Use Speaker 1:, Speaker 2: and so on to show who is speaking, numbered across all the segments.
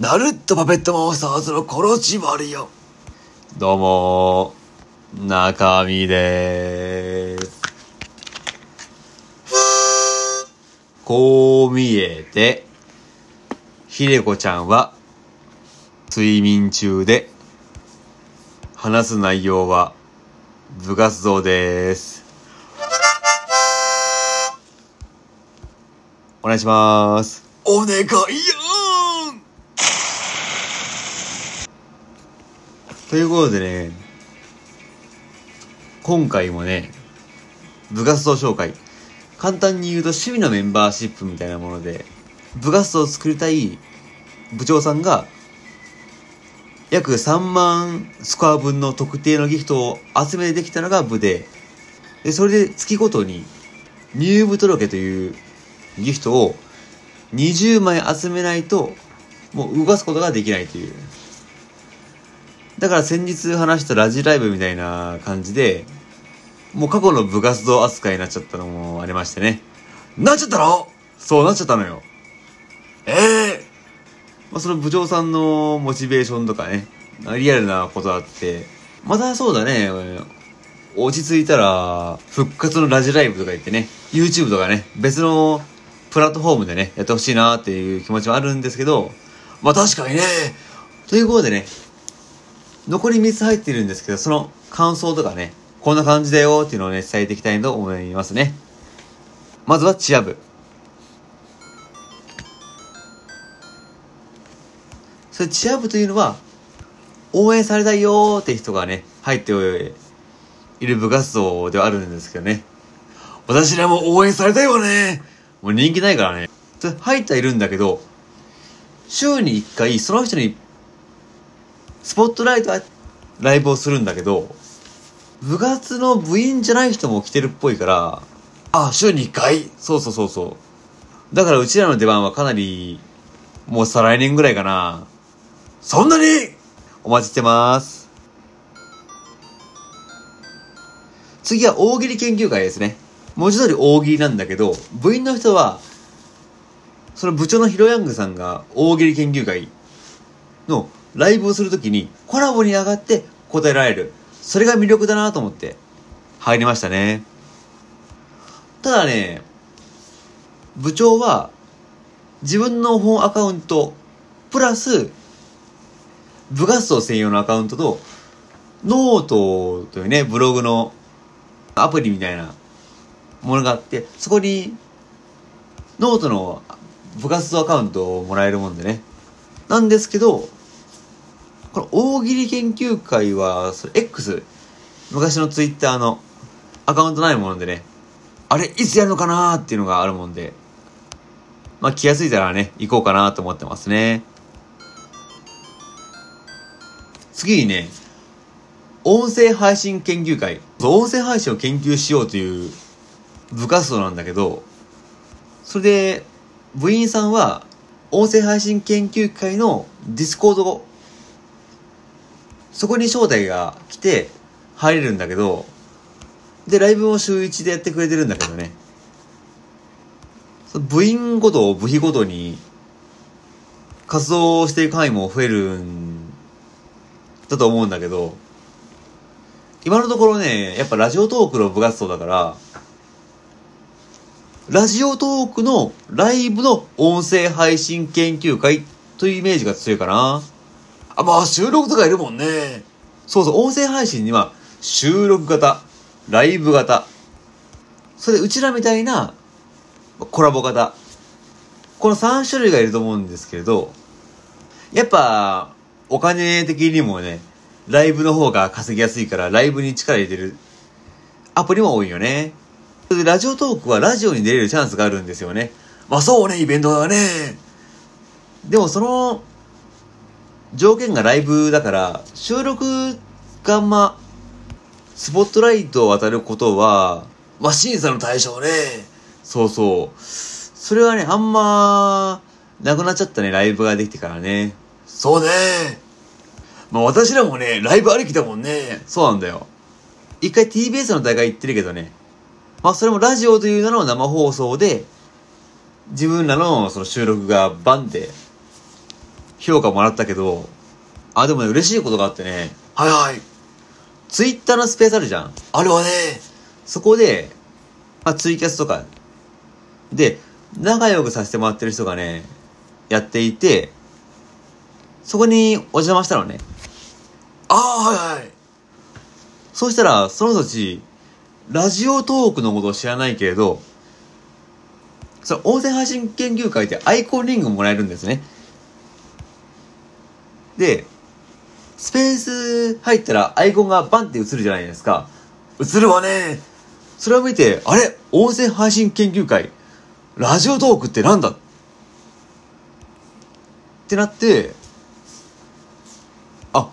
Speaker 1: ナルットパペットモンスターズのコロチマリよ。
Speaker 2: どうもー、中身でーす。こう見えて、ひでこちゃんは、睡眠中で、話す内容は、部活動です。お願いします。
Speaker 1: お願いよ
Speaker 2: ということでね、今回もね、部活動紹介。簡単に言うと趣味のメンバーシップみたいなもので、部活動を作りたい部長さんが、約3万スコア分の特定のギフトを集めてできたのが部で、で、それで月ごとに入部届というギフトを20枚集めないと、もう動かすことができないという。だから先日話したラジライブみたいな感じで、もう過去の部活動扱いになっちゃったのもありましてね。
Speaker 1: なっちゃったの？
Speaker 2: そうなっちゃったのよ。
Speaker 1: ええ
Speaker 2: まあ、その部長さんのモチベーションとかね、リアルなことあって、またそうだね、落ち着いたら、復活のラジライブとか言ってね、YouTube とかね、別のプラットフォームでね、やってほしいなっていう気持ちはあるんですけど、
Speaker 1: まあ確かにね。
Speaker 2: ということでね、残り3つ入ってるんですけど、その感想とかね、こんな感じだよっていうのをね、伝えていきたいと思いますね。まずはチア部。それチア部というのは、応援されたいよーって人がね、入っている部活動ではあるんですけどね。
Speaker 1: 私らも応援されたいわね。
Speaker 2: もう人気ないからね。入ってはいるんだけど、週に1回その人にスポットライトライブをするんだけど、部活の部員じゃない人も来てるっぽいから、
Speaker 1: あ、週に1回？
Speaker 2: そうそうそうそう。だからうちらの出番はかなり、もう再来年ぐらいかな。
Speaker 1: そんなに？
Speaker 2: お待ちしてます。次は大喜利研究会ですね。文字通り大喜利なんだけど、部員の人は、その部長のヒロヤングさんが大喜利研究会のライブをするときにコラボに上がって答えられる。それが魅力だなと思って入りましたね。ただね、部長は自分の本アカウントプラス部活動専用のアカウントとノートというね、ブログのアプリみたいなものがあって、そこにノートの部活動アカウントをもらえるもんでね。なんですけど、この大喜利研究会は、それ X、昔のツイッターのアカウントないものでね、あれ、いつやるのかなーっていうのがあるもんで、まあ気がついたらね、行こうかなと思ってますね。次にね、音声配信研究会。音声配信を研究しようという部活動なんだけど、それで、部員さんは、音声配信研究会の Discord そこに招待が来て入れるんだけど、で、ライブも週1でやってくれてるんだけどね。部員ごと、部費ごとに活動していく範囲も増えるんだと思うんだけど、今のところね、やっぱラジオトークの部活動だから、ラジオトークのライブの音声配信研究会というイメージが強いかな。
Speaker 1: あ、まあ収録とかいるもんね。
Speaker 2: そうそう、音声配信には収録型、ライブ型、それでうちらみたいなコラボ型。この3種類がいると思うんですけれど、やっぱお金的にもね、ライブの方が稼ぎやすいからライブに力入れてるアプリも多いよね。それでラジオトークはラジオに出れるチャンスがあるんですよね。
Speaker 1: まあそうね、イベントだね。
Speaker 2: でもその条件がライブだから収録がまスポットライトを当たることは
Speaker 1: まあ審査の対象ね。
Speaker 2: そうそうそれはねあんまなくなっちゃったねライブができてからね
Speaker 1: そうね。まあ私らもね、ライブありきだもんね。
Speaker 2: そうなんだよ一回 TBS の大会行ってるけどねまあそれもラジオという名の生放送で自分らのその収録がバンって評価もらったけど、あ、でもね、嬉しいことがあってね、
Speaker 1: はいはい。
Speaker 2: ツイッターのスペースあるじゃん。
Speaker 1: あれはね、
Speaker 2: そこで、まあ、ツイキャスとか、で、仲良くさせてもらってる人がね、やっていて、そこにお邪魔したのね。
Speaker 1: ああ、はいはい。
Speaker 2: そうしたら、その人たち、ラジオトークのことを知らないけれど、その音声配信研究会ってアイコンリングもらえるんですね。で、スペース入ったらアイコンがバンって映るじゃないですか。
Speaker 1: 映るわね。
Speaker 2: それを見て、あれ？音声配信研究会、ラジオトークってなんだ？ってなって、あ、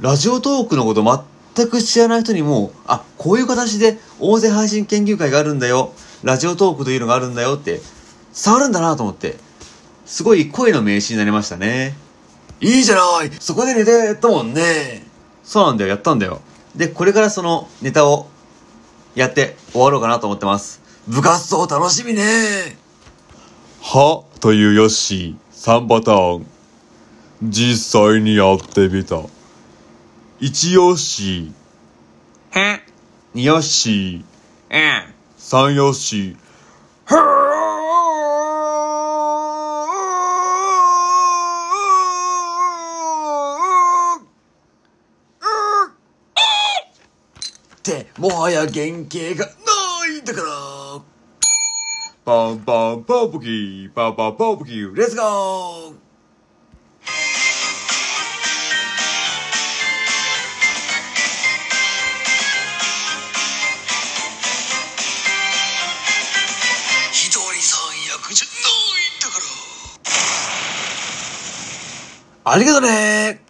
Speaker 2: ラジオトークのこと全く知らない人にも、あ、こういう形で音声配信研究会があるんだよ。ラジオトークというのがあるんだよって、伝わるんだなと思って、すごい声の名詞になりましたね。
Speaker 1: いいじゃない。そこで寝てやったもんね。
Speaker 2: そうなんだよ、やったんだよ。で、これからそのネタをやって終わろうかなと思ってます。
Speaker 1: 部活動楽しみね。
Speaker 3: はというヨッシー3パターン。実際にやってみた。1ヨッシー。2ヨッシー。3ヨッシー。
Speaker 1: って、もはや原型がないんだから。
Speaker 3: パンパンパンプキー、パンパンパンプキー、
Speaker 1: Let's go。ありがとね